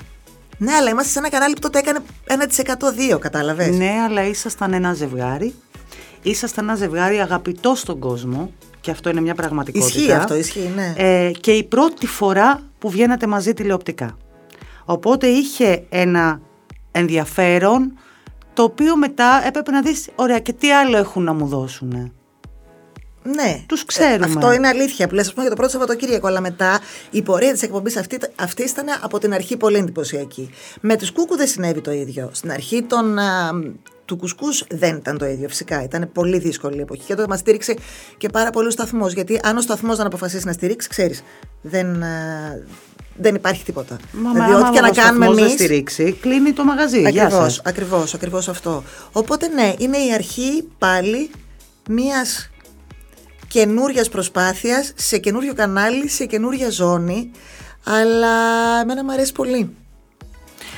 Ναι, αλλά είμαστε σε ένα κανάλι που τότε έκανε 1% 2, κατάλαβες; Ναι, αλλά ήσασταν ένα ζευγάρι. Ήσασταν ένα ζευγάρι αγαπητό στον κόσμο. Και αυτό είναι μια πραγματικότητα. Ισχύει αυτό, ισχύει, ναι. Ε, και η πρώτη φορά που βγαίνατε μαζί τηλεοπτικά. Οπότε είχε ένα ενδιαφέρον το οποίο μετά έπρεπε να δεις, ωραία και τι άλλο έχουν να μου δώσουν. Ναι. Τους ξέρουμε. αυτό είναι αλήθεια που λες, ας πούμε, για το πρώτο Σαββατοκύριακο. Αλλά μετά η πορεία της εκπομπής αυτή, αυτή ήταν από την αρχή πολύ εντυπωσιακή. Με τους Κούκου δεν συνέβη το ίδιο. Στην αρχή των, α, του κουσκούς δεν ήταν το ίδιο, φυσικά. Ήταν πολύ δύσκολη η εποχή. Και τότε μας στήριξε και πάρα πολύ ο σταθμό. Γιατί αν ο σταθμός δεν αποφασίσει να στηρίξει, ξέρεις, δεν, α, δεν υπάρχει τίποτα. Μα δηλαδή, άμα ό,τι και ο να κάνουμε σταθμός εμεί. δεν στηρίξει, κλείνει το μαγαζί. Γεια Ακριβώς, σας. ακριβώς, ακριβώς αυτό. Οπότε ναι, είναι η αρχή πάλι μιας καινούριας προσπάθειας σε καινούριο κανάλι, σε καινούρια ζώνη, αλλά εμένα μου αρέσει πολύ.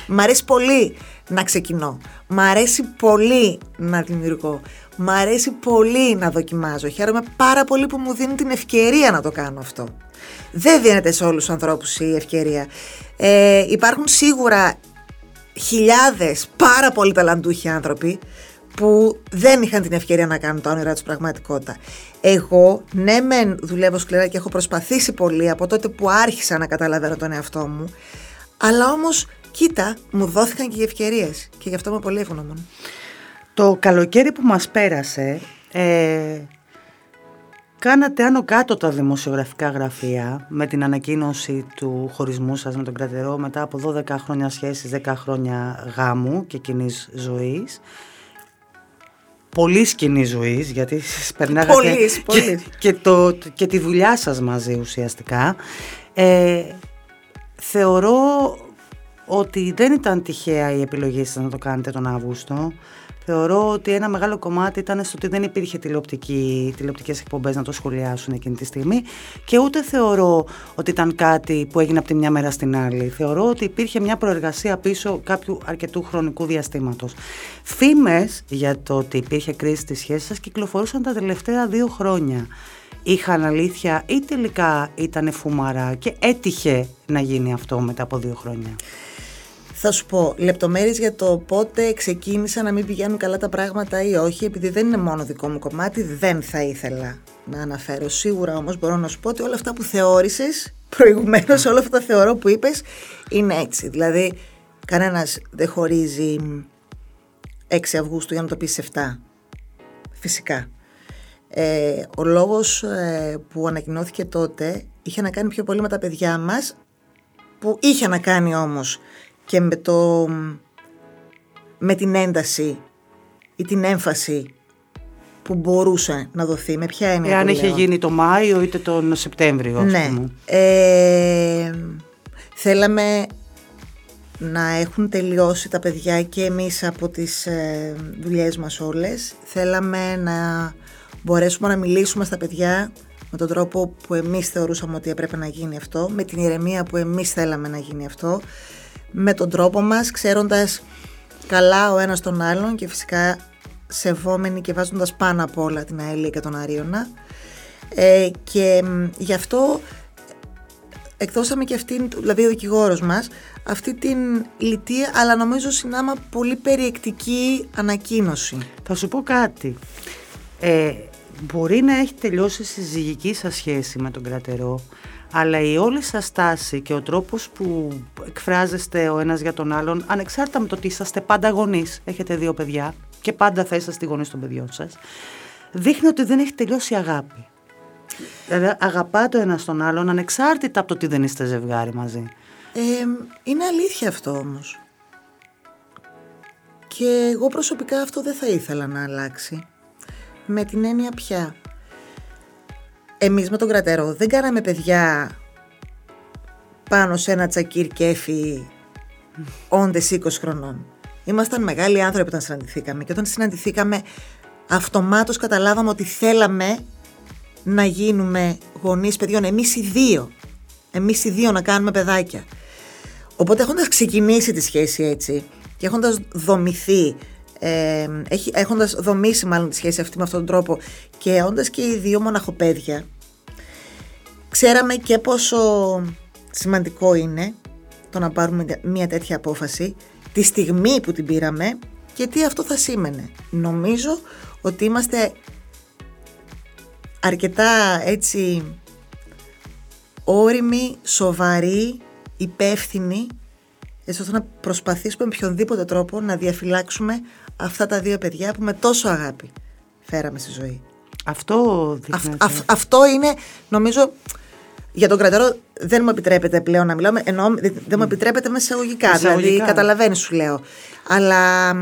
Μ' αρέσει πολύ να ξεκινώ. Μ' αρέσει πολύ να δημιουργώ. Μ' αρέσει πολύ να δοκιμάζω. Χαίρομαι πάρα πολύ που μου δίνουν την ευκαιρία να το κάνω αυτό. Δεν δίνεται σε όλους τους ανθρώπους η ευκαιρία. Ε, υπάρχουν σίγουρα χιλιάδες πάρα πολύ ταλαντούχοι άνθρωποι που δεν είχαν την ευκαιρία να κάνουν τα όνειρά τους πραγματικότητα. Εγώ, ναι μεν δουλεύω σκληρά και έχω προσπαθήσει πολύ από τότε που άρχισα να καταλαβαίνω τον εαυτό μου, αλλά όμως, κοίτα, μου δόθηκαν και οι ευκαιρίες και γι' αυτό είμαι πολύ ευγνώμων. Το καλοκαίρι που μας πέρασε, ε, κάνατε άνω κάτω τα δημοσιογραφικά γραφεία με την ανακοίνωση του χωρισμού σας με τον κρατερό μετά από 12 χρόνια σχέσης, 10 χρόνια γάμου και κοινή ζωής. Πολύ κοινή ζωής, γιατί σας περνάγατε Πολύς, και, πολύς. και, το, και τη δουλειά σας μαζί ουσιαστικά. Ε, θεωρώ ότι δεν ήταν τυχαία η επιλογή σας να το κάνετε τον Αύγουστο. Θεωρώ ότι ένα μεγάλο κομμάτι ήταν στο ότι δεν υπήρχε τηλεοπτική, τηλεοπτικές εκπομπές να το σχολιάσουν εκείνη τη στιγμή και ούτε θεωρώ ότι ήταν κάτι που έγινε από τη μια μέρα στην άλλη. Θεωρώ ότι υπήρχε μια προεργασία πίσω κάποιου αρκετού χρονικού διαστήματος. Φήμες για το ότι υπήρχε κρίση στη σχέση σας κυκλοφορούσαν τα τελευταία δύο χρόνια. Είχαν αλήθεια ή τελικά ήταν φουμαρά και έτυχε να γίνει αυτό μετά από δύο χρόνια; Θα σου πω λεπτομέρειες για το πότε ξεκίνησα να μην πηγαίνουν καλά τα πράγματα ή όχι, επειδή δεν είναι μόνο δικό μου κομμάτι, δεν θα ήθελα να αναφέρω. Σίγουρα όμως μπορώ να σου πω ότι όλα αυτά που θεώρησες προηγουμένως, όλα αυτά τα θεωρώ που είπες, είναι έτσι. Δηλαδή, κανένας δεν χωρίζει 6 Αυγούστου για να το πεις 7. Φυσικά. Ε, ο λόγος ε, που ανακοινώθηκε τότε είχε να κάνει πιο πολύ με τα παιδιά μας που είχε να κάνει όμως και με, το, με την ένταση ή την έμφαση που μπορούσε να δοθεί. Με ποια έννοια Εάν το είχε λέω. γίνει το Μάιο είτε τον Σεπτέμβριο, ας Ναι. πούμε. Ε, θέλαμε να έχουν τελειώσει τα παιδιά και εμείς από τις ε, δουλειές μας όλες. Θέλαμε να μπορέσουμε να μιλήσουμε στα παιδιά με τον τρόπο που εμείς θεωρούσαμε ότι έπρεπε να γίνει αυτό, με την ηρεμία που εμείς θέλαμε να γίνει αυτό, με τον τρόπο μας, ξέροντας καλά ο ένας τον άλλον και φυσικά σεβόμενοι και βάζοντας πάνω απ' όλα την αέλεια και τον αρίωνα. Ε, και μ, γι' αυτό εκδώσαμε και αυτήν, δηλαδή ο δικηγόρος μας, αυτή την λιτή αλλά νομίζω συνάμα πολύ περιεκτική ανακοίνωση. Θα σου πω κάτι. Ε, μπορεί να έχει τελειώσει η συζυγική σας σχέση με τον κρατερό, αλλά η όλη σας στάση και ο τρόπος που εκφράζεστε ο ένας για τον άλλον, ανεξάρτητα με το ότι είσαστε πάντα γονείς, έχετε δύο παιδιά και πάντα θα είσαστε γονείς των παιδιών σας, δείχνει ότι δεν έχει τελειώσει η αγάπη. Δηλαδή αγαπάτε ο ένας τον άλλον ανεξάρτητα από το ότι δεν είστε ζευγάρι μαζί. Ε, είναι αλήθεια αυτό όμως. Και εγώ προσωπικά αυτό δεν θα ήθελα να αλλάξει. Με την έννοια πια. Εμείς με τον κρατερό δεν κάναμε παιδιά πάνω σε ένα τσακίρ κέφι όντες 20 χρονών. Ήμασταν μεγάλοι άνθρωποι όταν συναντηθήκαμε και όταν συναντηθήκαμε αυτομάτως καταλάβαμε ότι θέλαμε να γίνουμε γονείς παιδιών εμείς οι δύο. Εμείς οι δύο να κάνουμε παιδάκια. Οπότε έχοντας ξεκινήσει τη σχέση έτσι και έχοντας δομηθεί, ε, έχει, έχοντας δομήσει μάλλον τη σχέση αυτή με αυτόν τον τρόπο και όντας και οι δύο μοναχοπαίδια, ξέραμε και πόσο σημαντικό είναι το να πάρουμε μια τέτοια απόφαση, τη στιγμή που την πήραμε και τι αυτό θα σήμαινε. Νομίζω ότι είμαστε αρκετά έτσι όριμοι, σοβαροί, υπεύθυνοι έτσι ώστε να προσπαθήσουμε με οποιονδήποτε τρόπο να διαφυλάξουμε αυτά τα δύο παιδιά που με τόσο αγάπη φέραμε στη ζωή. Αυτό δείχνεις. αυτό είναι, νομίζω, για τον κρατέρο δεν μου επιτρέπεται πλέον να μιλάω, ενώ δεν μου επιτρέπεται με εισαγωγικά, δηλαδή καταλαβαίνεις σου λέω. Αλλά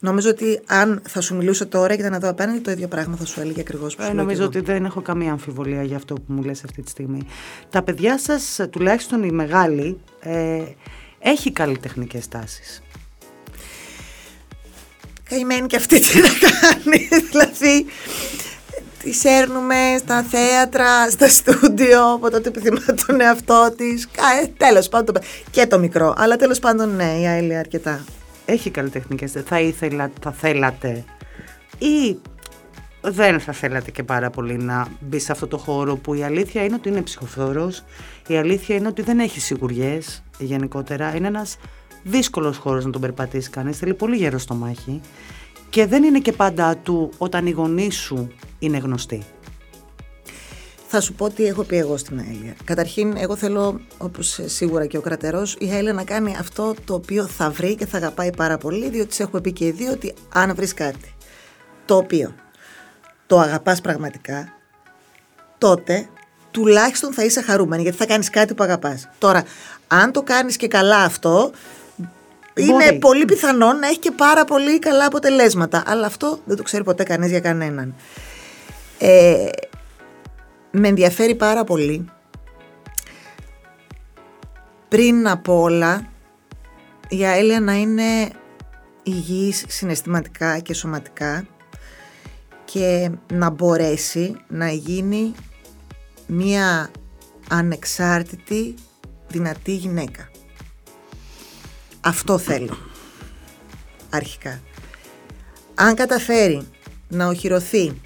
νομίζω ότι αν θα σου μιλούσε τώρα και ήταν εδώ απέναντι, το ίδιο πράγμα θα σου έλεγε ακριβώς που ε, Νομίζω ότι δεν έχω καμία αμφιβολία για αυτό που μου λες αυτή τη στιγμή. Τα παιδιά σας, τουλάχιστον οι μεγάλοι, ε, έχει καλλιτεχνικές τάσεις. Καημένη και αυτή τι να κάνει, δηλαδή τη έρνουμε στα θέατρα, στα στούντιο, από τότε που θυμάται τον εαυτό της. Ε, τέλος πάντων. Και το μικρό. Αλλά τέλος πάντων, ναι, η Άιλη αρκετά. Έχει καλλιτεχνικές. Θα ήθελα, θα θέλατε. Ή δεν θα θέλατε και πάρα πολύ να μπει σε αυτό το χώρο που η αλήθεια είναι ότι είναι ψυχοφθόρος, η αλήθεια είναι ότι δεν έχει σιγουριές γενικότερα, είναι ένας δύσκολος χώρος να τον περπατήσει κανείς, θέλει πολύ γέρο στο μάχη και δεν είναι και πάντα του όταν οι γονείς σου είναι γνωστοί. Θα σου πω τι έχω πει εγώ στην Αέλια. Καταρχήν, εγώ θέλω, όπως σίγουρα και ο κρατερός, η Αέλια να κάνει αυτό το οποίο θα βρει και θα αγαπάει πάρα πολύ, διότι σε έχουμε πει και οι δύο ότι αν βρεις κάτι το οποίο το αγαπάς πραγματικά, τότε τουλάχιστον θα είσαι χαρούμενη γιατί θα κάνεις κάτι που αγαπάς. Τώρα, αν το κάνεις και καλά αυτό, είναι πολύ πιθανό να έχει και πάρα πολύ καλά αποτελέσματα. Αλλά αυτό δεν το ξέρει ποτέ κανείς για κανέναν. Ε, με ενδιαφέρει πάρα πολύ πριν από όλα η Αέλια να είναι υγιής συναισθηματικά και σωματικά και να μπορέσει να γίνει μία ανεξάρτητη, δυνατή γυναίκα. Αυτό θέλω, αρχικά. Αν καταφέρει να οχυρωθεί,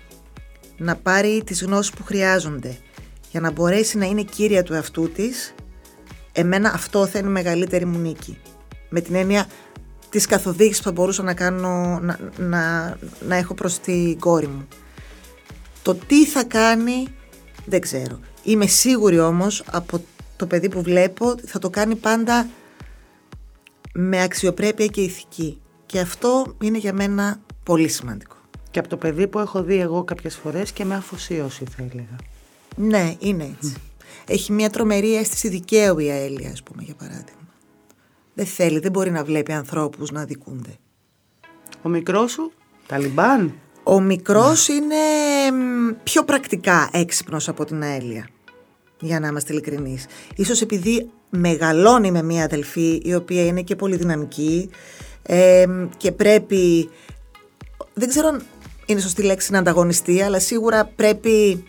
να πάρει τις γνώσεις που χρειάζονται για να μπορέσει να είναι κύρια του εαυτού της, εμένα αυτό θα είναι μεγαλύτερη μου νίκη. Με την έννοια της καθοδήγησης που θα μπορούσα να, κάνω, να, να, να έχω προς την κόρη μου. Το τι θα κάνει δεν ξέρω. Είμαι σίγουρη όμως από το παιδί που βλέπω θα το κάνει πάντα με αξιοπρέπεια και ηθική. Και αυτό είναι για μένα πολύ σημαντικό. Και από το παιδί που έχω δει εγώ κάποιες φορές και με αφοσίωση θα έλεγα. Ναι, είναι έτσι. Έχει μια τρομερή αίσθηση δικαίου η Αέλια, ας πούμε, για παράδειγμα. Δεν θέλει, δεν μπορεί να βλέπει ανθρώπους να δικούνται. Ο μικρός σου, Ταλιμπάν; Ο μικρός είναι πιο πρακτικά έξυπνος από την Αέλια, για να είμαστε ειλικρινείς. Ίσως επειδή μεγαλώνει με μία αδελφή η οποία είναι και πολύ δυναμική και πρέπει, δεν ξέρω αν είναι σωστή λέξη να ανταγωνιστεί, αλλά σίγουρα πρέπει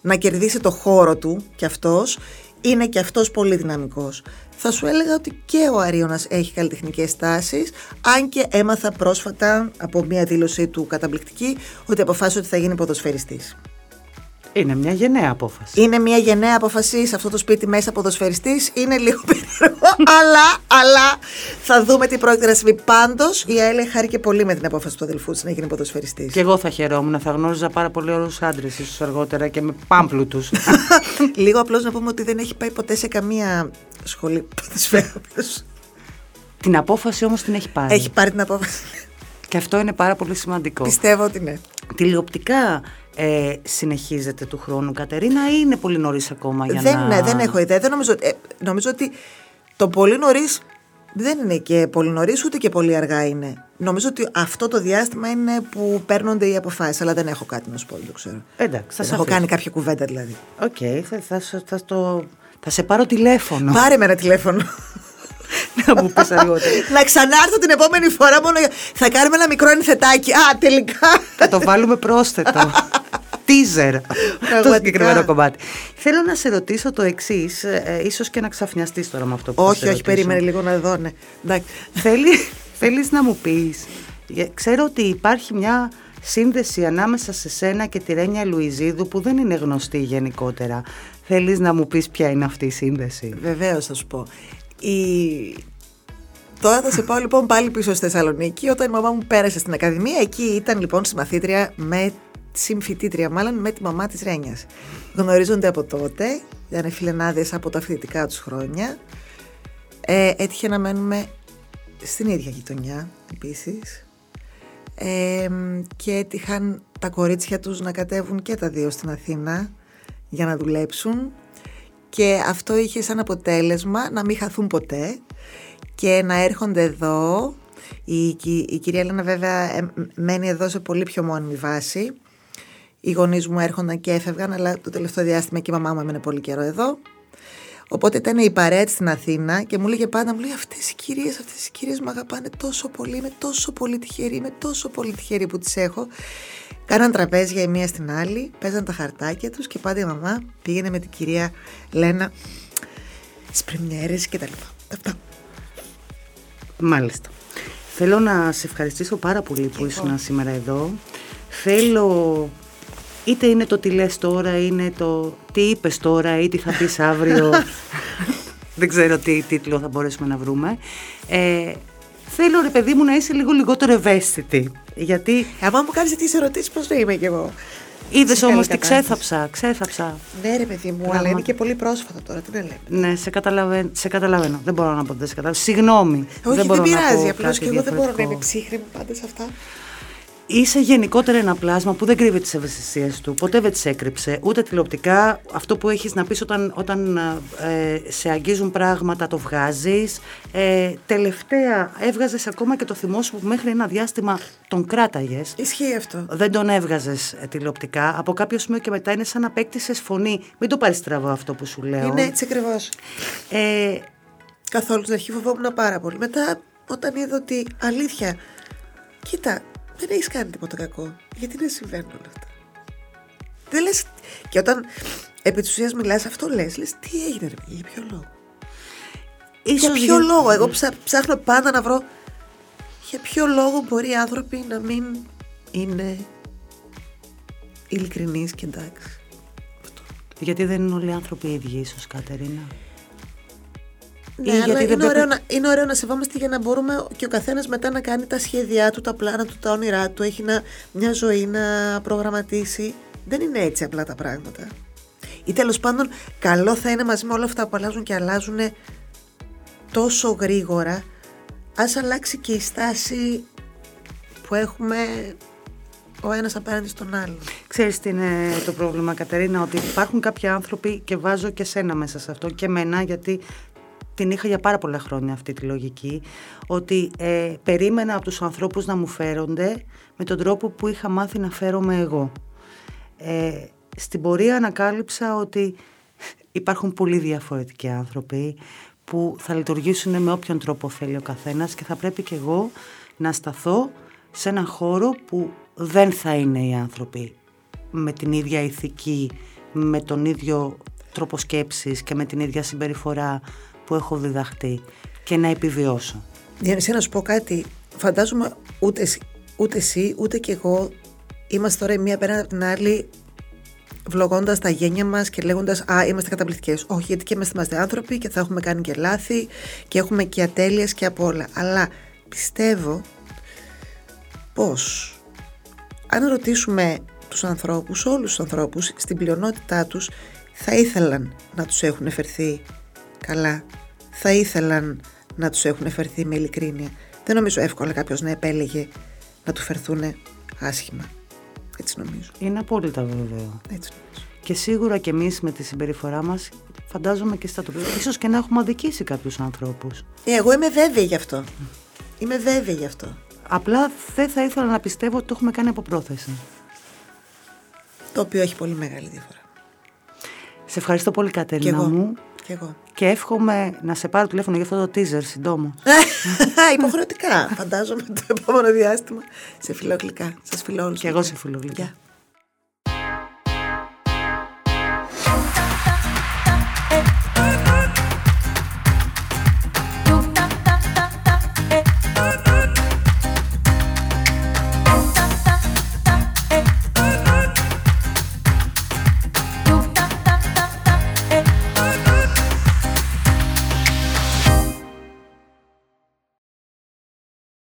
να κερδίσει το χώρο του κι αυτός, είναι κι αυτός πολύ δυναμικός θα σου έλεγα ότι και ο Αρίωνας έχει καλλιτεχνικές τάσεις, αν και έμαθα πρόσφατα από μια δήλωσή του καταπληκτική ότι αποφάσισε ότι θα γίνει ποδοσφαιριστής. Είναι μια γενναία απόφαση. Είναι μια γενναία απόφαση σε αυτό το σπίτι μέσα ποδοσφαιριστής. Είναι λίγο περίεργο, αλλά, αλλά θα δούμε τι πρόκειται να συμβεί. Πάντως, η Αέλια χάρηκε πολύ με την απόφαση του αδελφού της να γίνει ποδοσφαιριστής. Και εγώ θα χαιρόμουν, θα γνώριζα πάρα πολύ όλους τους άντρες, ίσως αργότερα και με πάμπλουτου. λίγο απλώς να πούμε ότι δεν έχει πάει ποτέ σε καμία σχολή ποδοσφαίρου. Την απόφαση όμως την έχει πάρει. Έχει πάρει την απόφαση. Και αυτό είναι πάρα πολύ σημαντικό. Πιστεύω ότι ναι. Τηλεοπτικά ε, συνεχίζεται του χρόνου, Κατερίνα, ή είναι πολύ νωρίς ακόμα για δεν, να. Ναι, δεν έχω ιδέα. Δεν νομίζω, ε, νομίζω ότι το πολύ νωρίς δεν είναι και πολύ νωρίς, ούτε και πολύ αργά είναι. Νομίζω ότι αυτό το διάστημα είναι που παίρνονται οι αποφάσεις, αλλά δεν έχω κάτι να σου πω, δεν το ξέρω. Εντάξει, θα δεν έχω κάνει κάποια κουβέντα δηλαδή. OK, okay, θα, θα, θα, το, θα σε πάρω τηλέφωνο. Πάρε με ένα τηλέφωνο. να μου πεις αργότερα. να ξανάρθω την επόμενη φορά μόνο για... Θα κάνουμε ένα μικρό ενθετάκι. Α, τελικά. Θα το βάλουμε πρόσθετο. Teaser. το συγκεκριμένο κομμάτι. Θέλω να σε ρωτήσω το εξής, ε, ίσως και να ξαφνιαστείς τώρα με αυτό που Όχι, όχι, περίμενε λίγο να δω, ναι. Θέλει να μου πεις. Ξέρω ότι υπάρχει μια σύνδεση ανάμεσα σε σένα και τη Ρένια Λουιζίδου που δεν είναι γνωστή γενικότερα. Θέλεις να μου πεις ποια είναι αυτή η σύνδεση; Βεβαίως θα σου πω. Η... Τώρα θα σε πάω λοιπόν πάλι πίσω στη Θεσσαλονίκη όταν η μαμά μου πέρασε στην Ακαδημία. Εκεί ήταν λοιπόν συμμαθήτρια με συμφιτήτρια μάλλον με τη μαμά της Ρένιας. Γνωρίζονται από τότε, ήταν φιλενάδες από τα φοιτητικά τους χρόνια. Ε, έτυχε να μένουμε στην ίδια γειτονιά επίσης ε, και έτυχαν τα κορίτσια τους να κατέβουν και τα δύο στην Αθήνα για να δουλέψουν και αυτό είχε σαν αποτέλεσμα να μην χαθούν ποτέ και να έρχονται εδώ. Η, η, κυρία Έλενα βέβαια ε, μένει εδώ σε πολύ πιο μόνιμη βάση. Οι γονείς μου έρχονταν και έφευγαν αλλά το τελευταίο διάστημα και η μαμά μου έμενε πολύ καιρό εδώ Οπότε ήταν η παρέα στην Αθήνα και μου λέγε πάντα, μου λέει αυτές οι κυρίες, αυτές οι κυρίες με αγαπάνε τόσο πολύ, είμαι τόσο πολύ τυχερή, είμαι τόσο πολύ τυχερή που τις έχω. Κάναν τραπέζια η μία στην άλλη, παίζαν τα χαρτάκια τους και πάντα η μαμά πήγαινε με την κυρία Λένα στις πρεμιέρες και τα λοιπά. Αυτά. Μάλιστα. Θέλω να σε ευχαριστήσω πάρα πολύ που ήσουν σήμερα εδώ. Θέλω είτε είναι το τι λες τώρα, είναι το τι είπες τώρα ή τι θα πεις αύριο. Δεν ξέρω τι τίτλο θα μπορέσουμε να βρούμε. Ε, θέλω ρε παιδί μου να είσαι λίγο λιγότερο ευαίσθητη. Γιατί... Αν μου κάνεις τις ερωτήσεις πώς θα είμαι κι εγώ; Είδες όμως τι ξέθαψα, ξέθαψα. Ναι, ρε παιδί μου, αλλά είναι και πολύ πρόσφατο τώρα. Τι να λέμε. Ναι, σε καταλαβαίνω. Σε καταλαβαίνω. Δεν μπορώ να πω δεν σε καταλαβαίνω. Συγγνώμη. Όχι, δεν, δεν πειράζει. Απλώς και εγώ δεν μπορώ να είμαι ψύχρεμη πάντα σε αυτά είσαι γενικότερα ένα πλάσμα που δεν κρύβει τις ευαισθησίες του, ποτέ δεν τις έκρυψε, ούτε τηλεοπτικά. Αυτό που έχεις να πεις όταν, όταν ε, σε αγγίζουν πράγματα το βγάζεις. Ε, τελευταία έβγαζες ακόμα και το θυμό σου που μέχρι ένα διάστημα τον κράταγες. Ισχύει αυτό. Δεν τον έβγαζες ε, τηλεοπτικά. Από κάποιο σημείο και μετά είναι σαν να παίκτησε φωνή. Μην το πάρεις στραβό αυτό που σου λέω. Είναι έτσι ακριβώς. Ε, Καθόλου στην αρχή φοβόμουν πάρα πολύ. Μετά όταν είδα ότι αλήθεια, κοίτα, δεν έχεις κάνει τίποτα κακό. Γιατί δεν συμβαίνουν όλα αυτά; Δεν λε. Και όταν επί της ουσίας μιλάς, αυτό λες. Λες τι έγινε, ρε για ποιο λόγο; Ίσως για ποιο λόγο; Εγώ ψά, ψάχνω πάντα να βρω για ποιο λόγο μπορεί οι άνθρωποι να μην είναι ειλικρινείς και εντάξει. Γιατί δεν είναι όλοι οι άνθρωποι οι ίδιοι, ίσως, Κατερίνα; Ναι, αλλά είναι, ωραίο να, είναι ωραίο να σεβόμαστε για να μπορούμε και ο καθένας μετά να κάνει τα σχέδιά του, τα πλάνα του, τα όνειρά του. Έχει να, μια ζωή να προγραμματίσει. Δεν είναι έτσι απλά τα πράγματα. Ή τέλος πάντων, καλό θα είναι μαζί με όλα αυτά που αλλάζουν και αλλάζουν τόσο γρήγορα, ας αλλάξει και η στάση που έχουμε ο ένας απέναντι στον άλλο. Ξέρεις τι είναι το πρόβλημα Κατερίνα, ότι υπάρχουν κάποιοι άνθρωποι και βάζω και σένα μέσα σε αυτό και μένα γιατί την είχα για πάρα πολλά χρόνια αυτή τη λογική, ότι ε, περίμενα από τους ανθρώπους να μου φέρονται με τον τρόπο που είχα μάθει να φέρομαι εγώ. Ε, στην πορεία ανακάλυψα ότι υπάρχουν πολύ διαφορετικοί άνθρωποι που θα λειτουργήσουν με όποιον τρόπο θέλει ο καθένας και θα πρέπει και εγώ να σταθώ σε έναν χώρο που δεν θα είναι οι άνθρωποι με την ίδια ηθική, με τον ίδιο τρόπο σκέψης και με την ίδια συμπεριφορά που έχω διδαχτεί και να επιβιώσω. Διανυσία να σου πω κάτι, φαντάζομαι ούτε, ούτε εσύ ούτε και εγώ είμαστε τώρα η μία πέρα από την άλλη βλογώντας τα γένια μας και λέγοντας Α, είμαστε καταπληκτικές. Όχι, γιατί και είμαστε, είμαστε άνθρωποι και θα έχουμε κάνει και λάθη και έχουμε και ατέλειες και από όλα. Αλλά πιστεύω πως αν ρωτήσουμε τους ανθρώπους, όλους τους ανθρώπους, στην πλειονότητά τους θα ήθελαν να τους έχουν φερθεί καλά θα ήθελαν να τους έχουν φερθεί με ειλικρίνεια. Δεν νομίζω εύκολα κάποιος να επέλεγε να του φερθούν άσχημα. Έτσι νομίζω. Είναι απόλυτα βέβαιο. Έτσι νομίζω. Και σίγουρα και εμείς με τη συμπεριφορά μας φαντάζομαι και στα τοπικά. Ίσως και να έχουμε αδικήσει κάποιους ανθρώπους. Ε, εγώ είμαι βέβαιη γι' αυτό. Είμαι βέβαιη γι' αυτό. Απλά δεν θα ήθελα να πιστεύω ότι το έχουμε κάνει από πρόθεση. Το οποίο έχει πολύ μεγάλη διαφορά. Σε ευχαριστώ πολύ Κατερίνα μου. Και εγώ. Και εύχομαι να σε πάρω τηλέφωνο για αυτό το teaser συντόμο. Υποχρεωτικά. Φαντάζομαι το επόμενο διάστημα σε φιλογλυκά. Σας φιλώ όλους. Και εγώ σε φιλογλυκά.